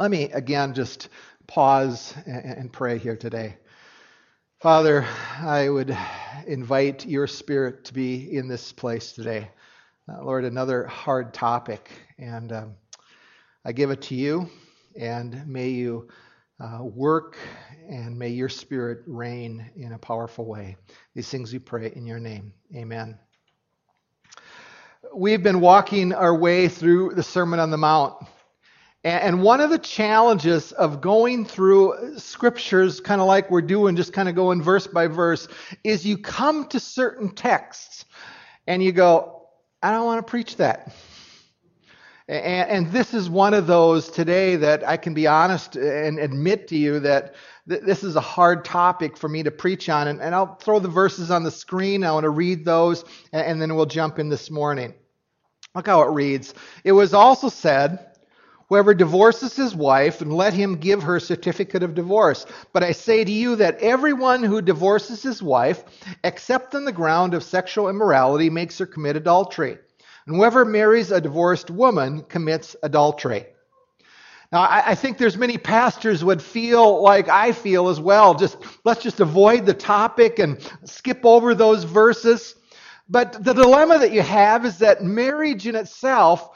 Let me again just pause and pray here today. Father, I would invite your spirit to be in this place today. Uh, Lord, another hard topic, and um, I give it to you, and may you uh, work and may your spirit reign in a powerful way. These things we pray in your name. Amen. We've been walking our way through the Sermon on the Mount. And one of the challenges of going through scriptures, kind of like we're doing, just kind of going verse by verse, is you come to certain texts and you go, I don't want to preach that. And, this is one of those today that I can be honest and admit to you that this is a hard topic for me to preach on. And, I'll throw the verses on the screen. I want to read those, and then we'll jump in this morning. Look how it reads. It was also said, Whoever divorces his wife, and let him give her certificate of divorce. But I say to you that everyone who divorces his wife, except on the ground of sexual immorality, makes her commit adultery. And whoever marries a divorced woman commits adultery. Now, I, think there's many pastors would feel like I feel as well. Just let's just avoid the topic and skip over those verses. But the dilemma that you have is that marriage in itself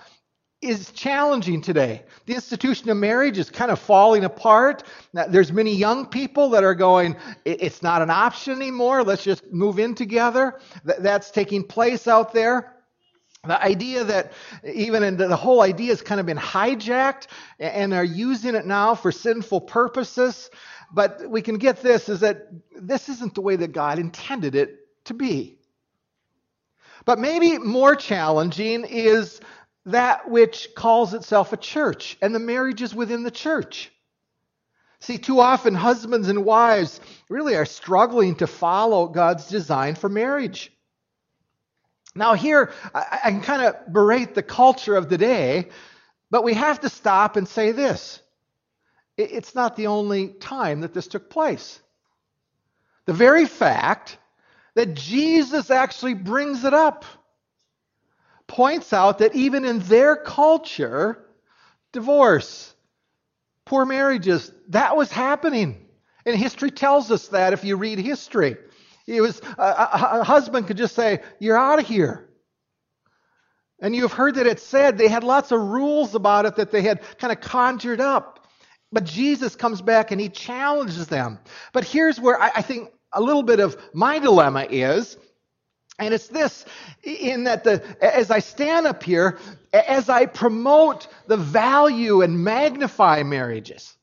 is challenging today. The institution of marriage is kind of falling apart. There's many young people that are going, it's not an option anymore. Let's just move in together. That's taking place out there. The idea that even the whole idea has kind of been hijacked and are using it now for sinful purposes. But we can get this is that this isn't the way that God intended it to be. But maybe more challenging is that which calls itself a church and the marriages within the church. See, too often husbands and wives really are struggling to follow God's design for marriage. Now, here, I, I can kind of berate the culture of the day, but we have to stop and say this it's not the only time that this took place. The very fact that Jesus actually brings it up points out that even in their culture, divorce, poor marriages, that was happening. And history tells us that if you read history. It was a, a, a husband could just say, You're out of here. And you've heard that it said they had lots of rules about it that they had kind of conjured up. But Jesus comes back and he challenges them. But here's where I, I think a little bit of my dilemma is and it's this in that the, as I stand up here, as I promote the value and magnify marriages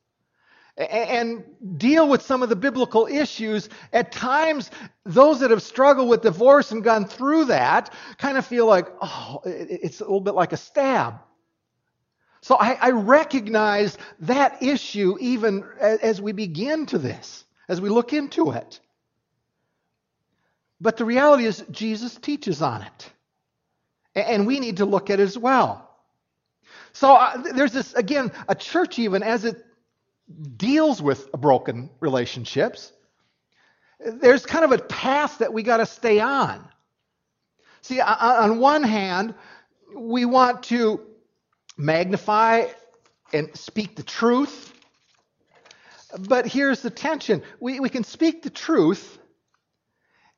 and deal with some of the biblical issues, at times those that have struggled with divorce and gone through that kind of feel like, oh, it's a little bit like a stab. So I, I recognize that issue even as we begin to this, as we look into it. But the reality is, Jesus teaches on it. And we need to look at it as well. So uh, there's this, again, a church, even as it deals with broken relationships, there's kind of a path that we got to stay on. See, on one hand, we want to magnify and speak the truth. But here's the tension we, we can speak the truth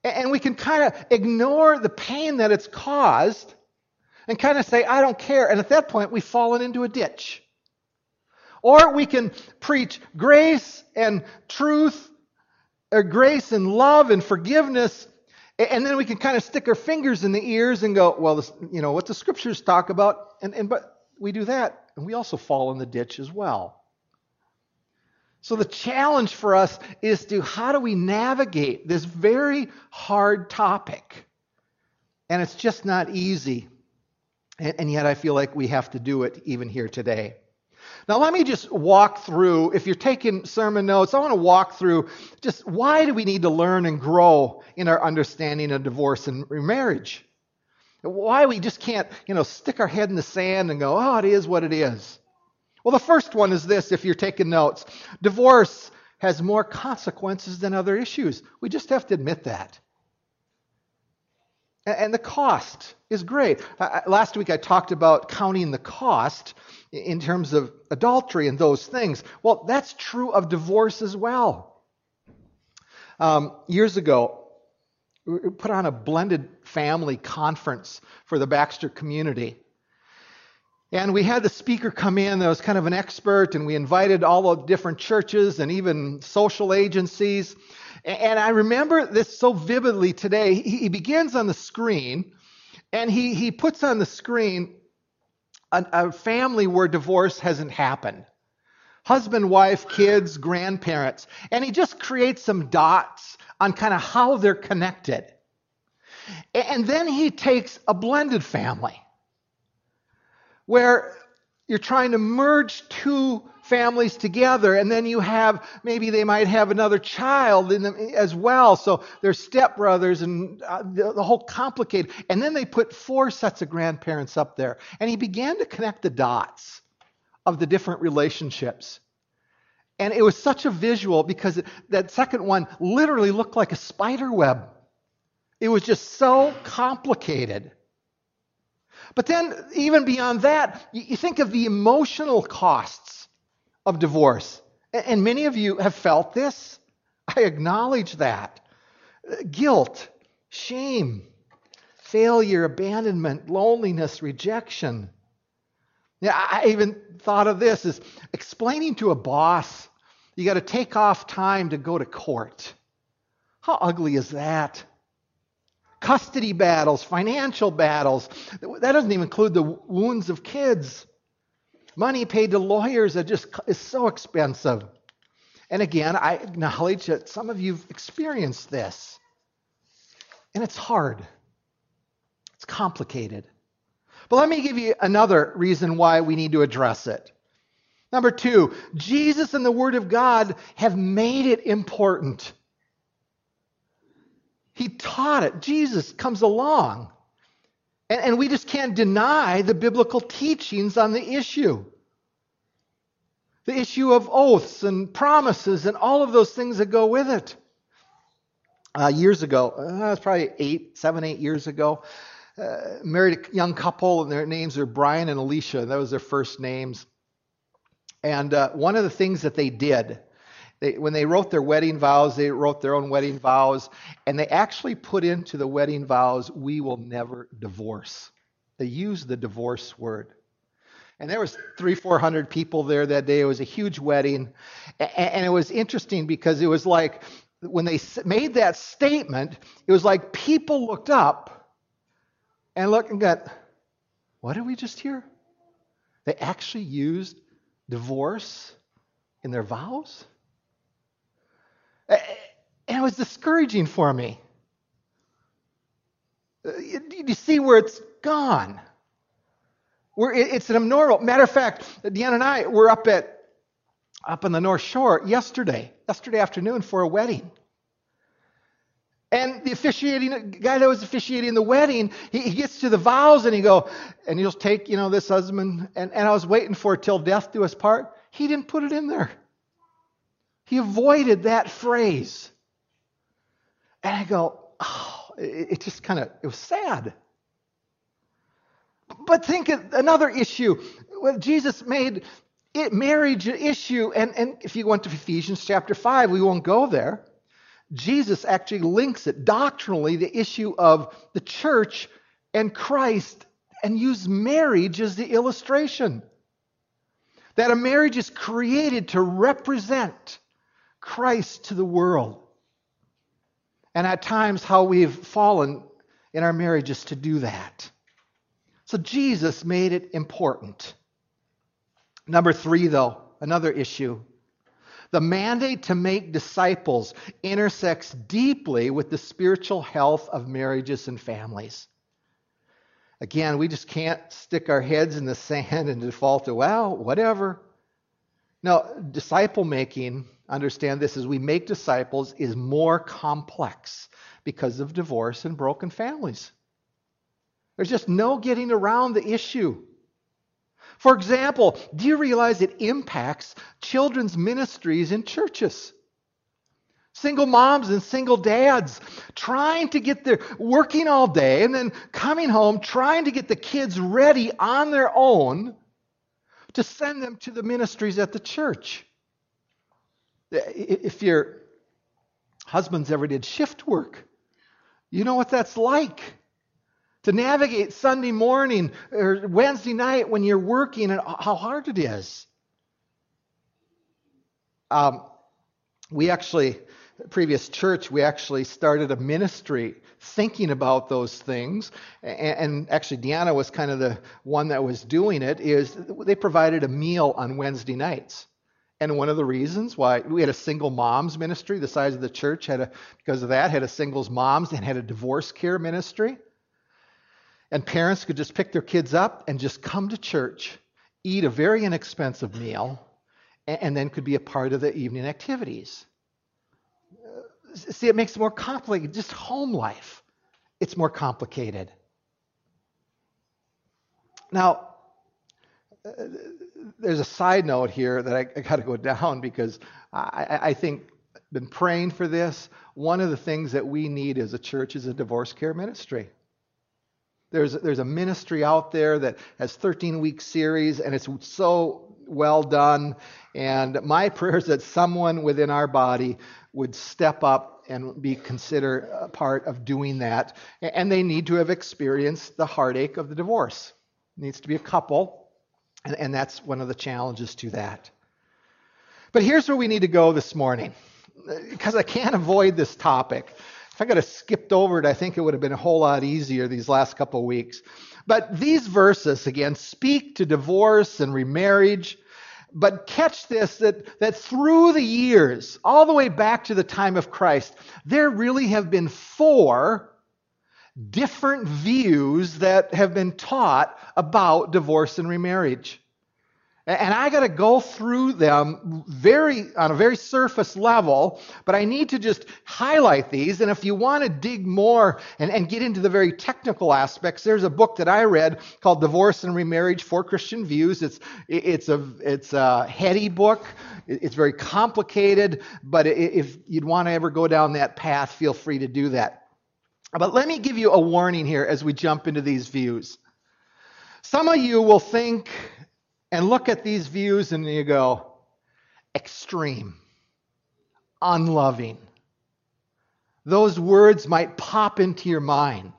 and we can kind of ignore the pain that it's caused and kind of say, I don't care. And at that point, we've fallen into a ditch. Or we can preach grace and truth, or grace and love and forgiveness, and then we can kind of stick our fingers in the ears and go, well, this, you know, what the scriptures talk about, and, and but we do that, and we also fall in the ditch as well. So the challenge for us is to how do we navigate this very hard topic? And it's just not easy. And, yet I feel like we have to do it even here today. Now, let me just walk through, if you're taking sermon notes, I want to walk through just why do we need to learn and grow in our understanding of divorce and remarriage? Why we just can't, you know, stick our head in the sand and go, oh, it is what it is. Well, the first one is this if you're taking notes divorce has more consequences than other issues. We just have to admit that. And the cost is great. Last week I talked about counting the cost in terms of adultery and those things. Well, that's true of divorce as well. Um, years ago, we put on a blended family conference for the Baxter community. And we had the speaker come in that was kind of an expert, and we invited all the different churches and even social agencies. And I remember this so vividly today. He begins on the screen, and he, he puts on the screen a, a family where divorce hasn't happened husband, wife, kids, grandparents. And he just creates some dots on kind of how they're connected. And then he takes a blended family where you're trying to merge two families together and then you have maybe they might have another child in them as well. So there's stepbrothers and uh, the, the whole complicated. And then they put four sets of grandparents up there. And he began to connect the dots of the different relationships. And it was such a visual because that second one literally looked like a spider web. It was just so complicated but then, even beyond that, you think of the emotional costs of divorce. And many of you have felt this. I acknowledge that. Guilt, shame, failure, abandonment, loneliness, rejection. Yeah, I even thought of this as explaining to a boss, you got to take off time to go to court. How ugly is that? Custody battles, financial battles. That doesn't even include the wounds of kids. Money paid to lawyers that just is so expensive. And again, I acknowledge that some of you've experienced this. And it's hard. It's complicated. But let me give you another reason why we need to address it. Number two, Jesus and the Word of God have made it important. He taught it. Jesus comes along. And, and we just can't deny the biblical teachings on the issue. The issue of oaths and promises and all of those things that go with it. Uh, years ago, uh, was probably eight, seven, eight years ago, uh, married a young couple, and their names are Brian and Alicia. That was their first names. And uh, one of the things that they did they, when they wrote their wedding vows, they wrote their own wedding vows, and they actually put into the wedding vows, "We will never divorce." They used the divorce word. And there was three, four hundred people there that day. It was a huge wedding, and it was interesting because it was like when they made that statement, it was like people looked up and looked and got, "What did we just hear?" They actually used divorce in their vows. And it was discouraging for me. Uh, you see where it's gone. Where it's an abnormal. Matter of fact, Deanna and I were up at up on the North Shore yesterday, yesterday afternoon for a wedding. And the officiating guy that was officiating the wedding, he, he, gets to the vows and he go, and he'll take, you know, this husband. And, and I was waiting for till death do us part. He didn't put it in there. He avoided that phrase. And I go, oh, it, just kind of, it was sad. But think of another issue. Well, Jesus made it marriage an issue. And, and if you went to Ephesians chapter 5, we won't go there. Jesus actually links it doctrinally, the issue of the church and Christ, and use marriage as the illustration. That a marriage is created to represent Christ to the world. And at times, how we've fallen in our marriages to do that. So Jesus made it important. Number three, though, another issue. The mandate to make disciples intersects deeply with the spiritual health of marriages and families. Again, we just can't stick our heads in the sand and default to, well, whatever. No, disciple making understand this as we make disciples is more complex because of divorce and broken families. There's just no getting around the issue. For example, do you realize it impacts children's ministries in churches? Single moms and single dads trying to get their working all day and then coming home trying to get the kids ready on their own to send them to the ministries at the church. If your husbands ever did shift work, you know what that's like to navigate Sunday morning or Wednesday night when you're working and how hard it is. Um, we actually, previous church, we actually started a ministry thinking about those things. And, and actually, Deanna was kind of the one that was doing it. Is they provided a meal on Wednesday nights. And one of the reasons why we had a single moms ministry, the size of the church had a, because of that, had a singles moms and had a divorce care ministry. And parents could just pick their kids up and just come to church, eat a very inexpensive meal, and, then could be a part of the evening activities. See, it makes it more complicated. Just home life, it's more complicated. Now, there's a side note here that I, I got to go down because I, I think been praying for this. One of the things that we need as a church is a divorce care ministry. There's, there's a ministry out there that has 13 week series and it's so well done. And my prayer is that someone within our body would step up and be considered a part of doing that. And they need to have experienced the heartache of the divorce. It needs to be a couple, and, and that's one of the challenges to that. But here's where we need to go this morning, because I can't avoid this topic. If I could have skipped over it, I think it would have been a whole lot easier these last couple of weeks. But these verses, again, speak to divorce and remarriage. But catch this that, that through the years, all the way back to the time of Christ, there really have been four different views that have been taught about divorce and remarriage. And I got to go through them very on a very surface level, but I need to just highlight these. And if you want to dig more and, and get into the very technical aspects, there's a book that I read called Divorce and Remarriage: Four Christian Views. It's it's a it's a heady book. It's very complicated, but if you'd want to ever go down that path, feel free to do that. But let me give you a warning here as we jump into these views. Some of you will think and look at these views and you go, extreme, unloving. Those words might pop into your mind.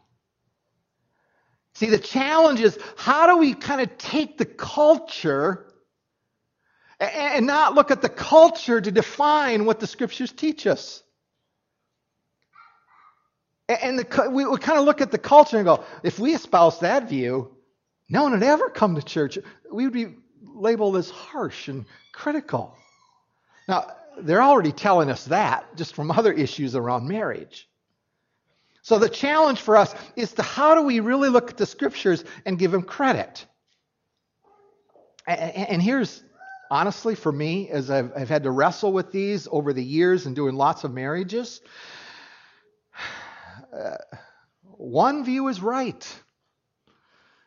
See, the challenge is how do we kind of take the culture and not look at the culture to define what the scriptures teach us? And the, we, we kind of look at the culture and go, if we espouse that view, no one would ever come to church. We would be labeled as harsh and critical. Now, they're already telling us that just from other issues around marriage. So the challenge for us is to how do we really look at the scriptures and give them credit? And here's honestly for me, as I've, I've had to wrestle with these over the years and doing lots of marriages, uh, one view is right.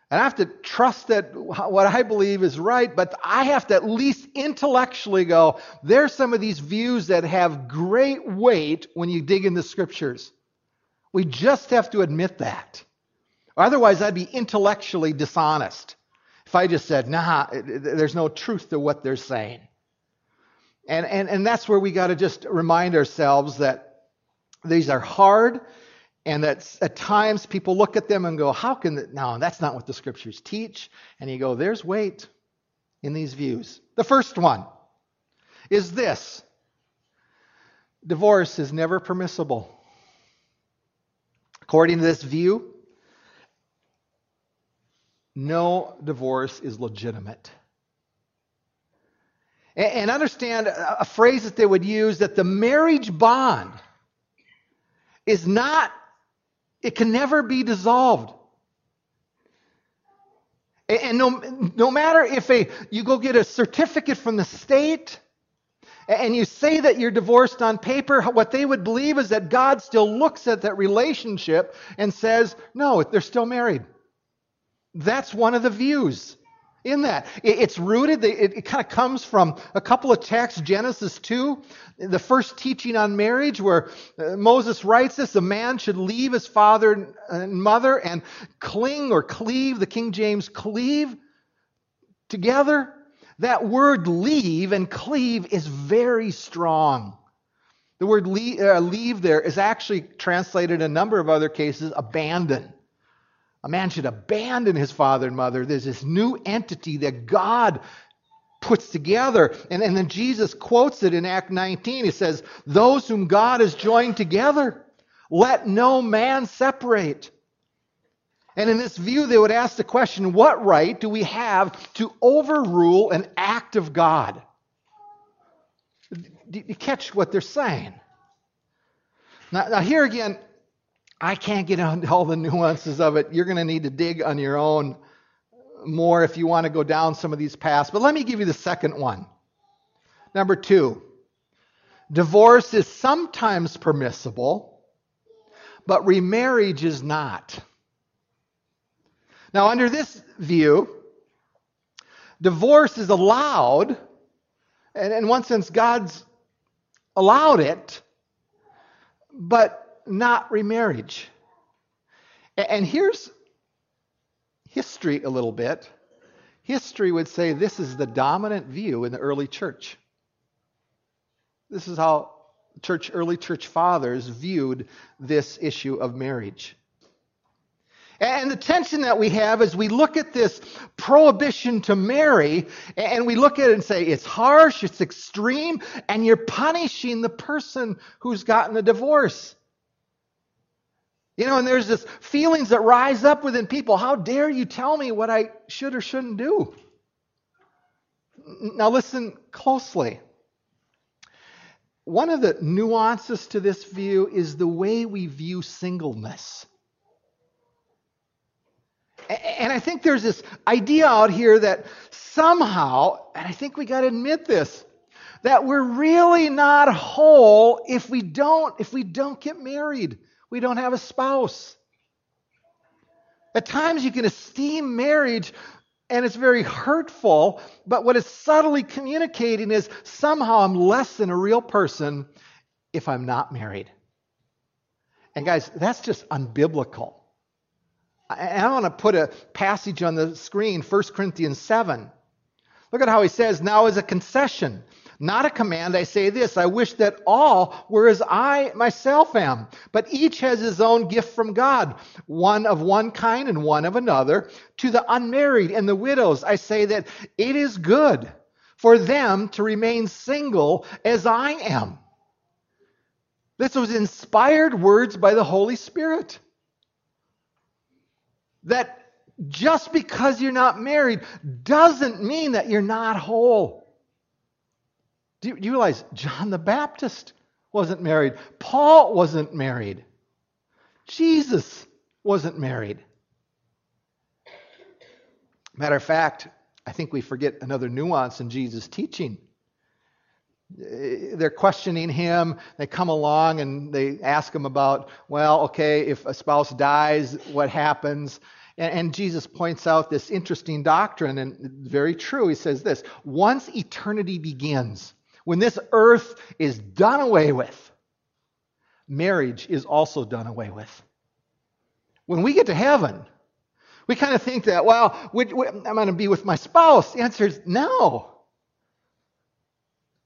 And I have to trust that what I believe is right, but I have to at least intellectually go, there's some of these views that have great weight when you dig in the scriptures. We just have to admit that. Otherwise, I'd be intellectually dishonest if I just said, nah, there's no truth to what they're saying. And, and, and that's where we got to just remind ourselves that these are hard and that at times people look at them and go, How can that? No, that's not what the scriptures teach. And you go, There's weight in these views. The first one is this divorce is never permissible. According to this view, no divorce is legitimate. And understand a phrase that they would use that the marriage bond is not it can never be dissolved. And no, no matter if a, you go get a certificate from the state and you say that you're divorced on paper, what they would believe is that God still looks at that relationship and says, no, they're still married. That's one of the views. In that. It's rooted, it, kind of comes from a couple of texts, Genesis 2, the first teaching on marriage, where uh, Moses writes this a man should leave his father and mother and cling or cleave, the King James cleave together. That word leave and cleave is very strong. The word leave, uh, leave there is actually translated in a number of other cases abandon. A man should abandon his father and mother. There's this new entity that God puts together. And, and then Jesus quotes it in Act 19. He says, Those whom God has joined together, let no man separate. And in this view, they would ask the question what right do we have to overrule an act of God? Do you catch what they're saying? Now, now here again, I can't get into all the nuances of it. You're going to need to dig on your own more if you want to go down some of these paths. But let me give you the second one. Number two, divorce is sometimes permissible, but remarriage is not. Now, under this view, divorce is allowed, and in one sense, God's allowed it, but not remarriage. And here's history a little bit. History would say this is the dominant view in the early church. This is how church early church fathers viewed this issue of marriage. And the tension that we have is we look at this prohibition to marry and we look at it and say it's harsh, it's extreme, and you're punishing the person who's gotten a divorce. You know, and there's this feelings that rise up within people. How dare you tell me what I should or shouldn't do? Now listen closely. One of the nuances to this view is the way we view singleness. And I think there's this idea out here that somehow, and I think we got to admit this, that we're really not whole if we don't if we don't get married. We don't have a spouse. At times you can esteem marriage and it's very hurtful, but what it's subtly communicating is somehow I'm less than a real person if I'm not married. And guys, that's just unbiblical. I want to put a passage on the screen, 1 Corinthians 7. Look at how he says, Now as a concession, not a command, I say this I wish that all were as I myself am, but each has his own gift from God, one of one kind and one of another. To the unmarried and the widows, I say that it is good for them to remain single as I am. This was inspired words by the Holy Spirit that just because you're not married doesn't mean that you're not whole. Do you, realize John the Baptist wasn't married? Paul wasn't married. Jesus wasn't married. Matter of fact, I think we forget another nuance in Jesus' teaching. They're questioning him. They come along and they ask him about, well, okay, if a spouse dies, what happens? And, and Jesus points out this interesting doctrine, and very true. He says this once eternity begins, when this earth is done away with, marriage is also done away with. When we get to heaven, we kind of think that, well, we, we, I'm going to be with my spouse. The answer is no.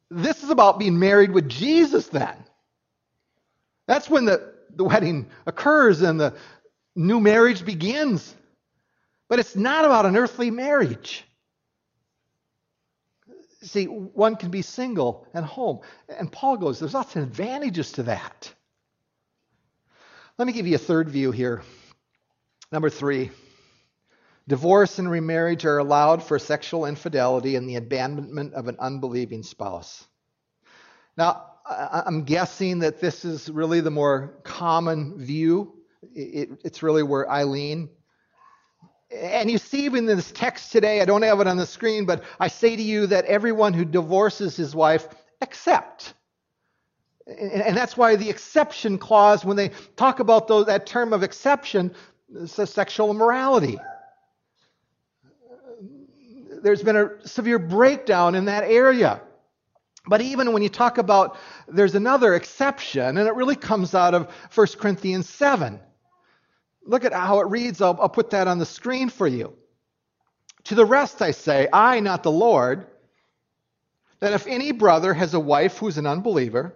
This is about being married with Jesus then. That's when the, the wedding occurs and the new marriage begins. But it's not about an earthly marriage. See, one can be single and home. And Paul goes, there's lots of advantages to that. Let me give you a third view here. Number three divorce and remarriage are allowed for sexual infidelity and the abandonment of an unbelieving spouse. Now, I'm guessing that this is really the more common view. It's really where I lean. And you see in this text today, I don't have it on the screen, but I say to you that everyone who divorces his wife, except. And that's why the exception clause, when they talk about those, that term of exception, says sexual immorality. there's been a severe breakdown in that area. But even when you talk about there's another exception, and it really comes out of 1 Corinthians 7. Look at how it reads. I'll, I'll put that on the screen for you. To the rest I say, I, not the Lord, that if any brother has a wife who's an unbeliever,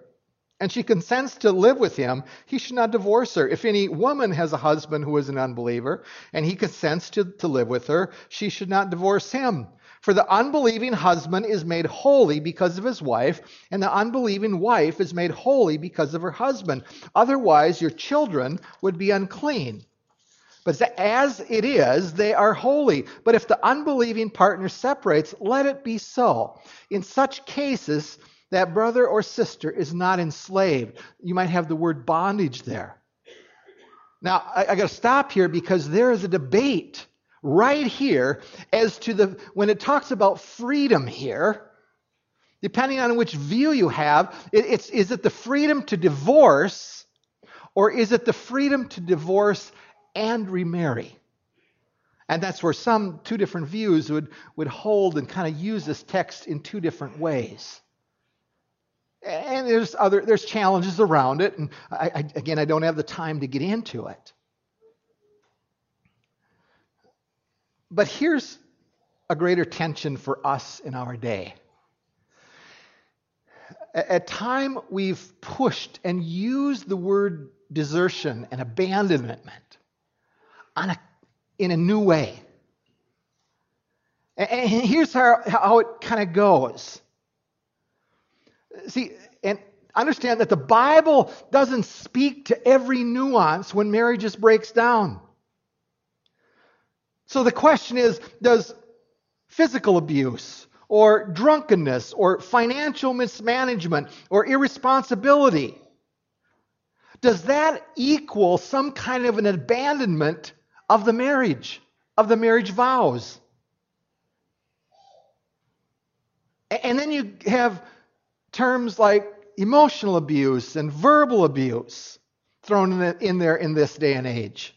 and she consents to live with him, he should not divorce her. If any woman has a husband who is an unbeliever, and he consents to, to live with her, she should not divorce him. For the unbelieving husband is made holy because of his wife, and the unbelieving wife is made holy because of her husband. Otherwise, your children would be unclean. But as it is, they are holy. But if the unbelieving partner separates, let it be so. In such cases, that brother or sister is not enslaved. You might have the word bondage there. Now, I, I got to stop here because there is a debate right here as to the, when it talks about freedom here, depending on which view you have, it, it's, is it the freedom to divorce or is it the freedom to divorce and remarry? And that's where some two different views would, would hold and kind of use this text in two different ways. And there's other there's challenges around it, and I, I, again, I don't have the time to get into it. But here's a greater tension for us in our day. At time we've pushed and used the word desertion and abandonment on a, in a new way. And here's how, how it kind of goes. See, and understand that the Bible doesn't speak to every nuance when marriage just breaks down. So the question is does physical abuse or drunkenness or financial mismanagement or irresponsibility does that equal some kind of an abandonment of the marriage, of the marriage vows? And then you have terms like emotional abuse and verbal abuse thrown in there in this day and age.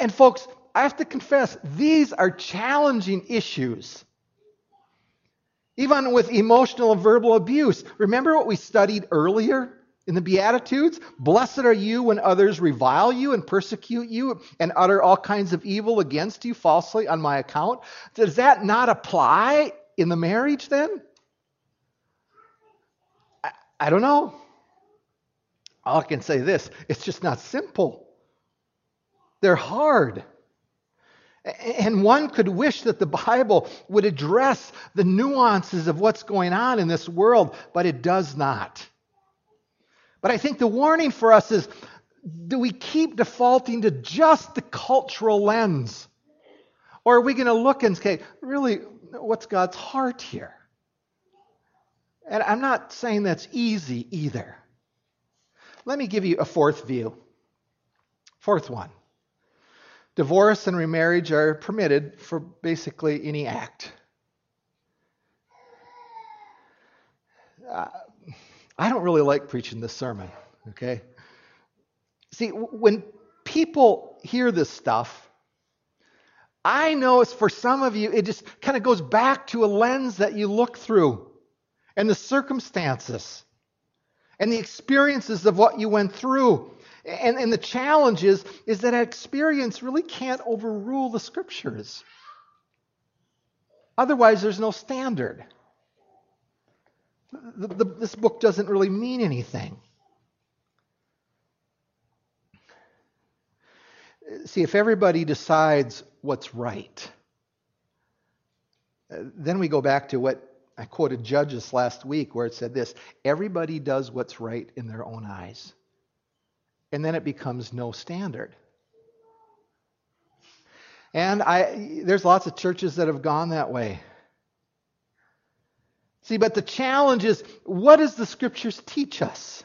And folks, I have to confess, these are challenging issues. Even with emotional and verbal abuse. Remember what we studied earlier in the Beatitudes? Blessed are you when others revile you and persecute you and utter all kinds of evil against you falsely on my account. Does that not apply in the marriage then? I, I don't know. All I can say this it's just not simple. They're hard. And one could wish that the Bible would address the nuances of what's going on in this world, but it does not. But I think the warning for us is do we keep defaulting to just the cultural lens? Or are we going to look and say, really, what's God's heart here? And I'm not saying that's easy either. Let me give you a fourth view. Fourth one. Divorce and remarriage are permitted for basically any act. Uh, I don't really like preaching this sermon, okay? See, when people hear this stuff, I know it's for some of you, it just kind of goes back to a lens that you look through and the circumstances and the experiences of what you went through. And, and the challenge is, is that experience really can't overrule the scriptures. Otherwise, there's no standard. The, the, this book doesn't really mean anything. See, if everybody decides what's right, uh, then we go back to what I quoted Judges last week, where it said this everybody does what's right in their own eyes and then it becomes no standard. And I, there's lots of churches that have gone that way. See, but the challenge is what does the scriptures teach us?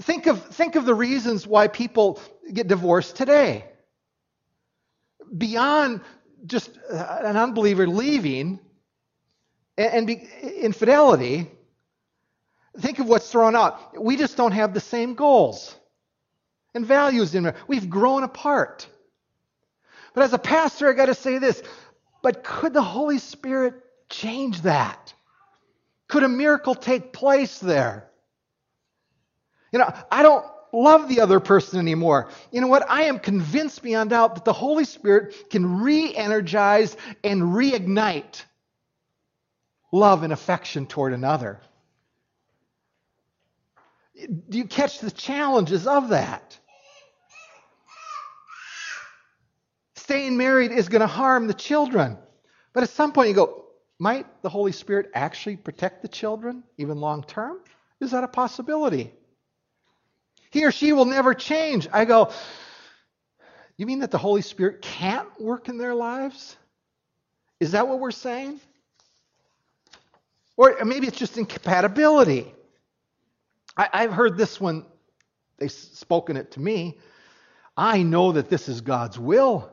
Think of, think of the reasons why people get divorced today. Beyond just uh, an unbeliever leaving and, and be, infidelity, Think of what's thrown out. We just don't have the same goals and values in. We've grown apart. But as a pastor, I got to say this. But could the Holy Spirit change that? Could a miracle take place there? You know, I don't love the other person anymore. You know what? I am convinced beyond doubt that the Holy Spirit can re energize and reignite love and affection toward another. Do you catch the challenges of that? Staying married is going to harm the children. But at some point you go, might the Holy Spirit actually protect the children, even long term? Is that a possibility? He or she will never change. I go, you mean that the Holy Spirit can't work in their lives? Is that what we're saying? Or maybe it's just incompatibility. I, have heard this one, they've spoken it to me. I know that this is God's will.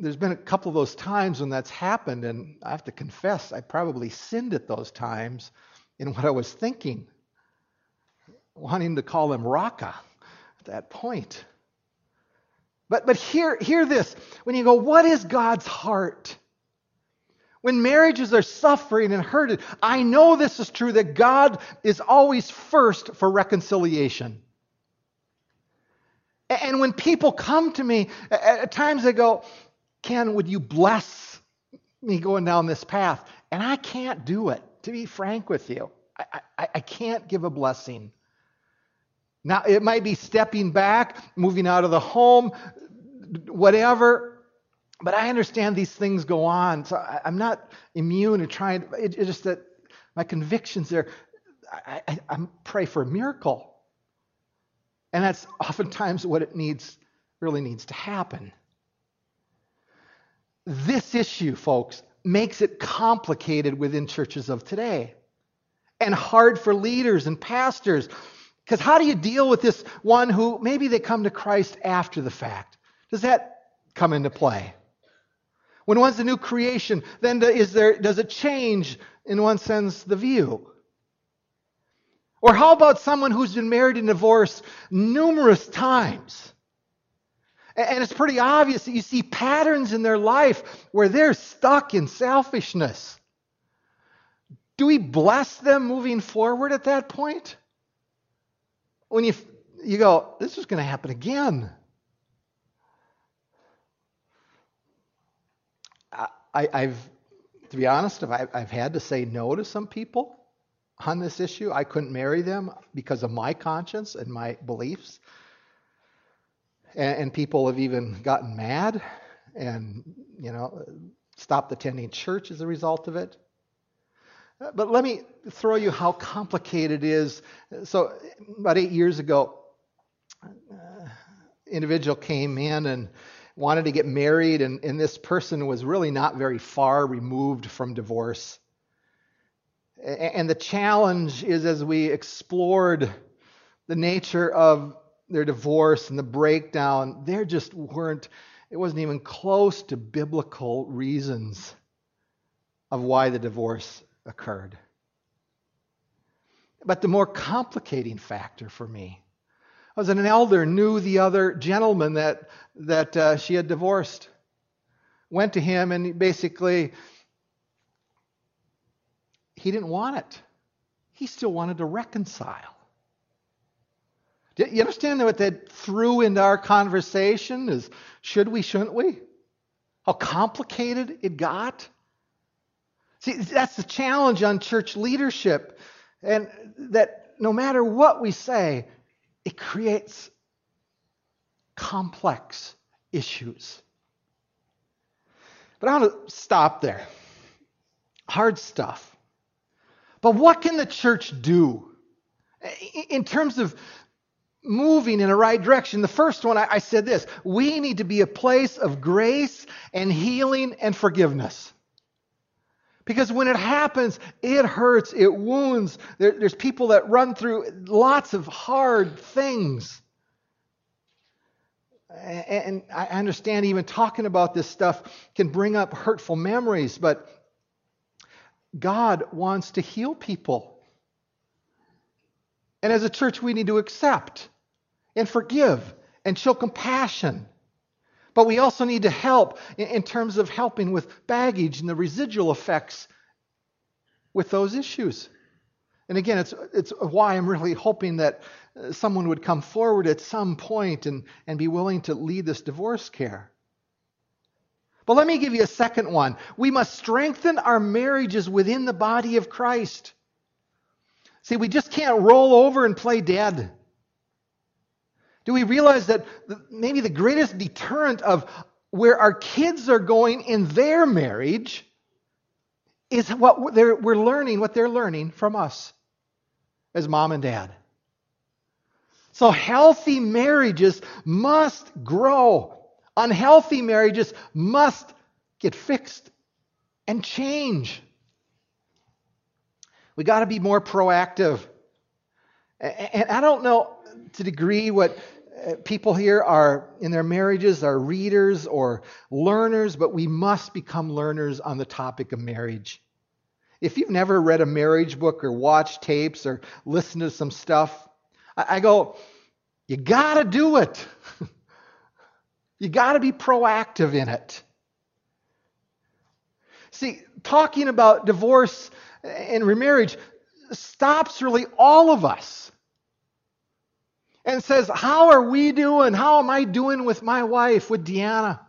There's been a couple of those times when that's happened, and I have to confess, I probably sinned at those times in what I was thinking, wanting to call him Raca at that point. But, but hear, hear this. When you go, what is God's heart? When marriages are suffering and hurted, I know this is true that God is always first for reconciliation. And when people come to me, at times they go, Ken, would you bless me going down this path? And I can't do it, to be frank with you. I, I, I can't give a blessing. Now, it might be stepping back, moving out of the home, whatever, but I understand these things go on. So I, am not immune to trying, it, it's just that my convictions there, I, I, I pray for a miracle. And that's oftentimes what it needs, really needs to happen. This issue, folks, makes it complicated within churches of today and hard for leaders and pastors. Because how do you deal with this one who maybe they come to Christ after the fact? Does that come into play? When one's a new creation, then is there, does it change, in one sense, the view? Or how about someone who's been married and divorced numerous times? And it's pretty obvious that you see patterns in their life where they're stuck in selfishness. Do we bless them moving forward at that point? When you, you go, this is going to happen again. I, have to be honest, I've, I've had to say no to some people on this issue. I couldn't marry them because of my conscience and my beliefs. And, and people have even gotten mad and, you know, stopped attending church as a result of it. But let me throw you how complicated it is. So, about eight years ago, uh, individual came in and wanted to get married, and, and this person was really not very far removed from divorce. And the challenge is as we explored the nature of their divorce and the breakdown, there just weren't, it wasn't even close to biblical reasons of why the divorce occurred. But the more complicating factor for me was that an elder knew the other gentleman that, that uh, she had divorced. Went to him and basically, he didn't want it. He still wanted to reconcile. You understand what that threw into our conversation? Is should we, shouldn't we? How complicated it got? See, that's the challenge on church leadership. And that no matter what we say, it creates complex issues. But I want to stop there. Hard stuff. But what can the church do in terms of moving in a right direction? The first one, I said this we need to be a place of grace and healing and forgiveness. Because when it happens, it hurts, it wounds. There, there's people that run through lots of hard things. And I understand even talking about this stuff can bring up hurtful memories, but God wants to heal people. And as a church, we need to accept and forgive and show compassion. But we also need to help in terms of helping with baggage and the residual effects with those issues. And again, it's, it's why I'm really hoping that uh, someone would come forward at some point and, and be willing to lead this divorce care. But let me give you a second one. We must strengthen our marriages within the body of Christ. See, we just can't roll over and play dead. Do we realize that maybe the greatest deterrent of where our kids are going in their marriage is what we're learning, what they're learning from us as mom and dad. So healthy marriages must grow. Unhealthy marriages must get fixed and change. We got to be more proactive. And I don't know to degree what uh, people here are in their marriages are readers or learners, but we must become learners on the topic of marriage. If you've never read a marriage book or watched tapes or listened to some stuff, I, go, you got to do it. you got to be proactive in it. See, talking about divorce and remarriage stops really all of us and says, How are we doing? How am I doing with my wife, with Deanna?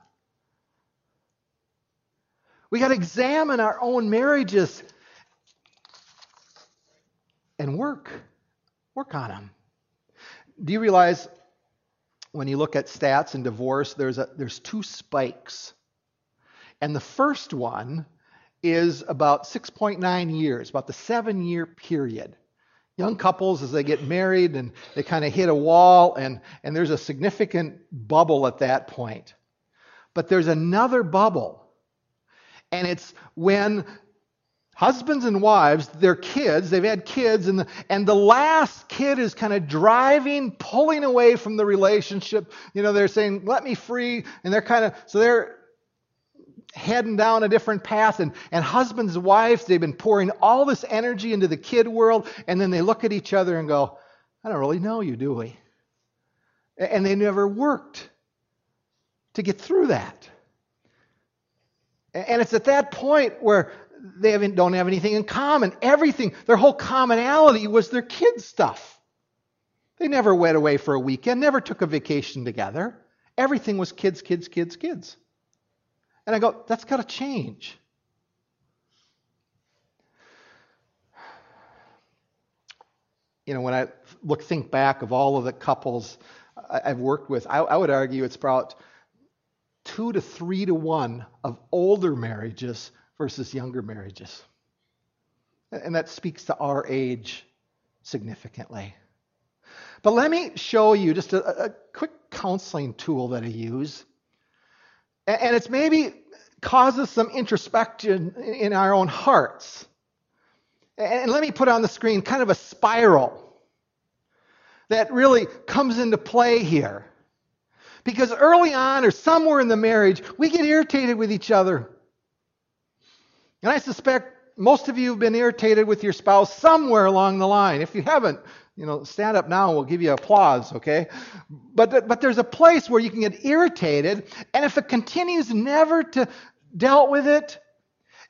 We got to examine our own marriages and work. Work on them. Do you realize when you look at stats and divorce, there's, a, there's two spikes. And the first one is about 6.9 years, about the seven year period. Young couples, as they get married and they kind of hit a wall, and, and there's a significant bubble at that point. But there's another bubble, and it's when husbands and wives, their kids, they've had kids, and the, and the last kid is kind of driving, pulling away from the relationship. You know, they're saying, let me free. And they're kind of, so they're heading down a different path. And, and husbands and wives, they've been pouring all this energy into the kid world. And then they look at each other and go, I don't really know you, do we? And they never worked to get through that. And it's at that point where they don't have anything in common. Everything, their whole commonality was their kids' stuff. They never went away for a weekend, never took a vacation together. Everything was kids, kids, kids, kids. And I go, that's got to change. You know, when I look, think back of all of the couples I've worked with, I, I would argue it's about two to three to one of older marriages versus younger marriages. And that speaks to our age significantly. But let me show you just a, a quick counseling tool that I use. And it's maybe causes some introspection in our own hearts. And let me put on the screen kind of a spiral that really comes into play here. Because early on, or somewhere in the marriage, we get irritated with each other. And I suspect most of you have been irritated with your spouse somewhere along the line. If you haven't, you know, stand up now and we'll give you applause, okay? But, but there's a place where you can get irritated, and if it continues never to dealt with it,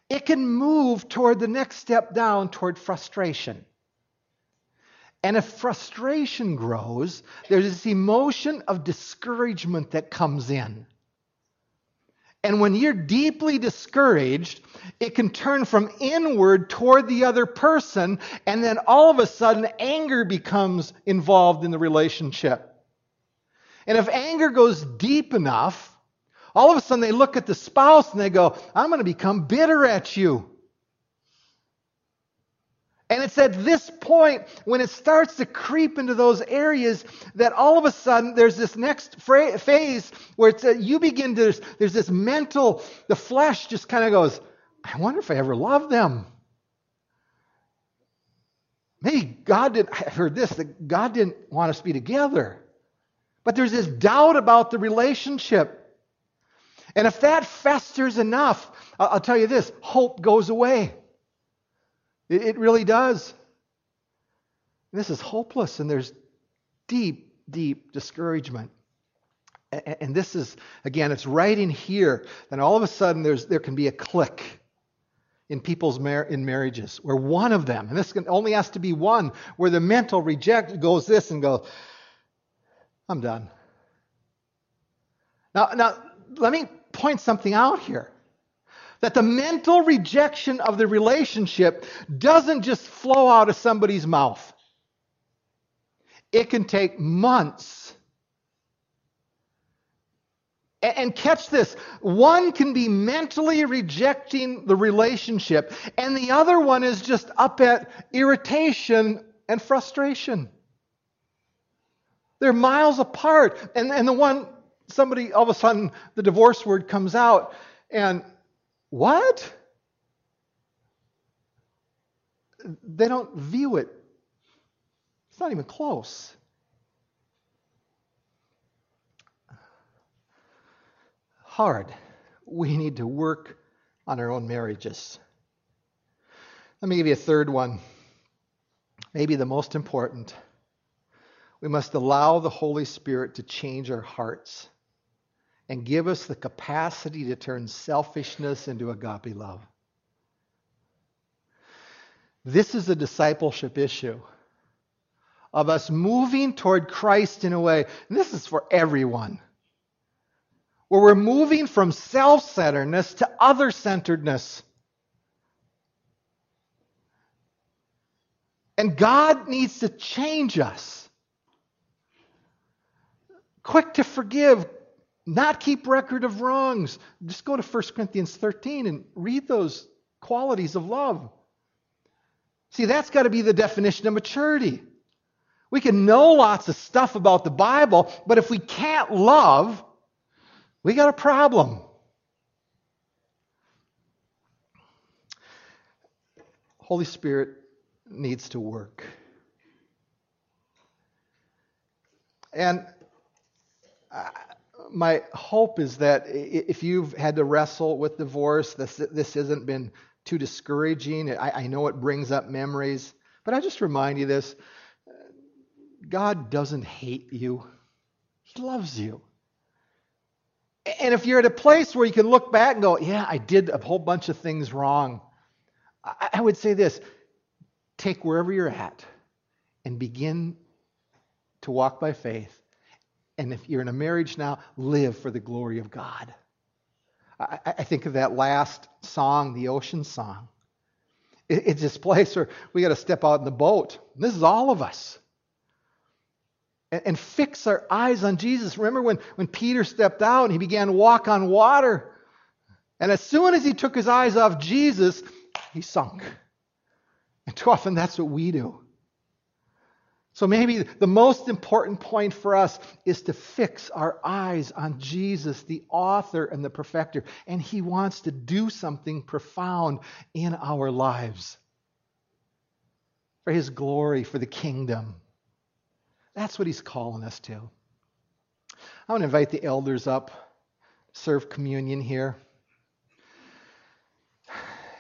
it can move toward the next step down toward frustration. And if frustration grows, there's this emotion of discouragement that comes in. And when you're deeply discouraged, it can turn from inward toward the other person, and then all of a sudden, anger becomes involved in the relationship. And if anger goes deep enough, all of a sudden they look at the spouse and they go, I'm going to become bitter at you. And it's at this point when it starts to creep into those areas that all of a sudden there's this next phase where it's a, you begin to, there's, there's this mental, the flesh just kind of goes, I wonder if I ever loved them. Maybe God didn't, I heard this, that God didn't want us to be together. But there's this doubt about the relationship. And if that festers enough, I'll tell you this hope goes away. It, it really does. This is hopeless, and there's deep deep discouragement. And this is, again, it's right in here. Then all of a sudden, there's, there can be a click in people's mar- in marriages where one of them, and this can, only has to be one, where the mental reject goes this and goes, I'm done. Now, now let me point something out here. That the mental rejection of the relationship doesn't just flow out of somebody's mouth. It can take months and catch this one can be mentally rejecting the relationship, and the other one is just up at irritation and frustration. They're miles apart. And, and the one, somebody, all of a sudden, the divorce word comes out, and what? They don't view it. It's not even close. hard. We need to work on our own marriages. Let me give you a third one, maybe the most important. We must allow the Holy Spirit to change our hearts and give us the capacity to turn selfishness into agape love. This is a discipleship issue of us moving toward Christ in a way, and this is for everyone where we're moving from self centeredness to other centeredness. And God needs to change us. Quick to forgive, not keep record of wrongs. Just go to 1 Corinthians 13 and read those qualities of love. See, that's got to be the definition of maturity. We can know lots of stuff about the Bible, but if we can't love, we got a problem. Holy Spirit needs to work. And my hope is that if you've had to wrestle with divorce, this, this hasn't been too discouraging. I, I know it brings up memories, but I just remind you this God doesn't hate you, He loves you. And if you're at a place where you can look back and go, yeah, I did a whole bunch of things wrong, I would say this take wherever you're at and begin to walk by faith. And if you're in a marriage now, live for the glory of God. I, I think of that last song, the ocean song. It, it's this place where we got to step out in the boat. This is all of us and, and fix our eyes on Jesus. Remember when, when Peter stepped out and he began to walk on water? And as soon as he took his eyes off Jesus, he sunk. And too often that's what we do. So maybe the most important point for us is to fix our eyes on Jesus, the author and the perfecter. And he wants to do something profound in our lives for his glory, for the kingdom. That's what he's calling us to. I want to invite the elders up, serve communion here.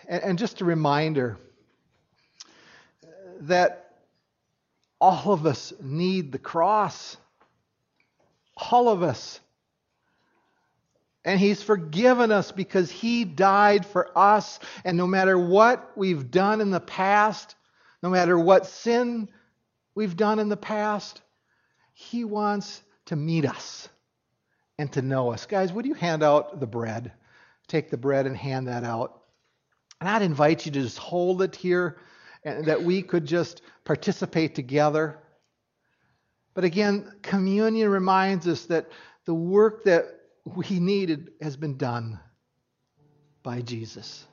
And, and just a reminder that all of us need the cross. All of us. And He's forgiven us because He died for us. And no matter what we've done in the past, no matter what sin we've done in the past, he wants to meet us and to know us. Guys, would you hand out the bread? Take the bread and hand that out. And I'd invite you to just hold it here and that we could just participate together. But again, communion reminds us that the work that we needed has been done by Jesus.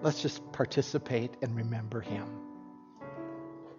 Let's just participate and remember him.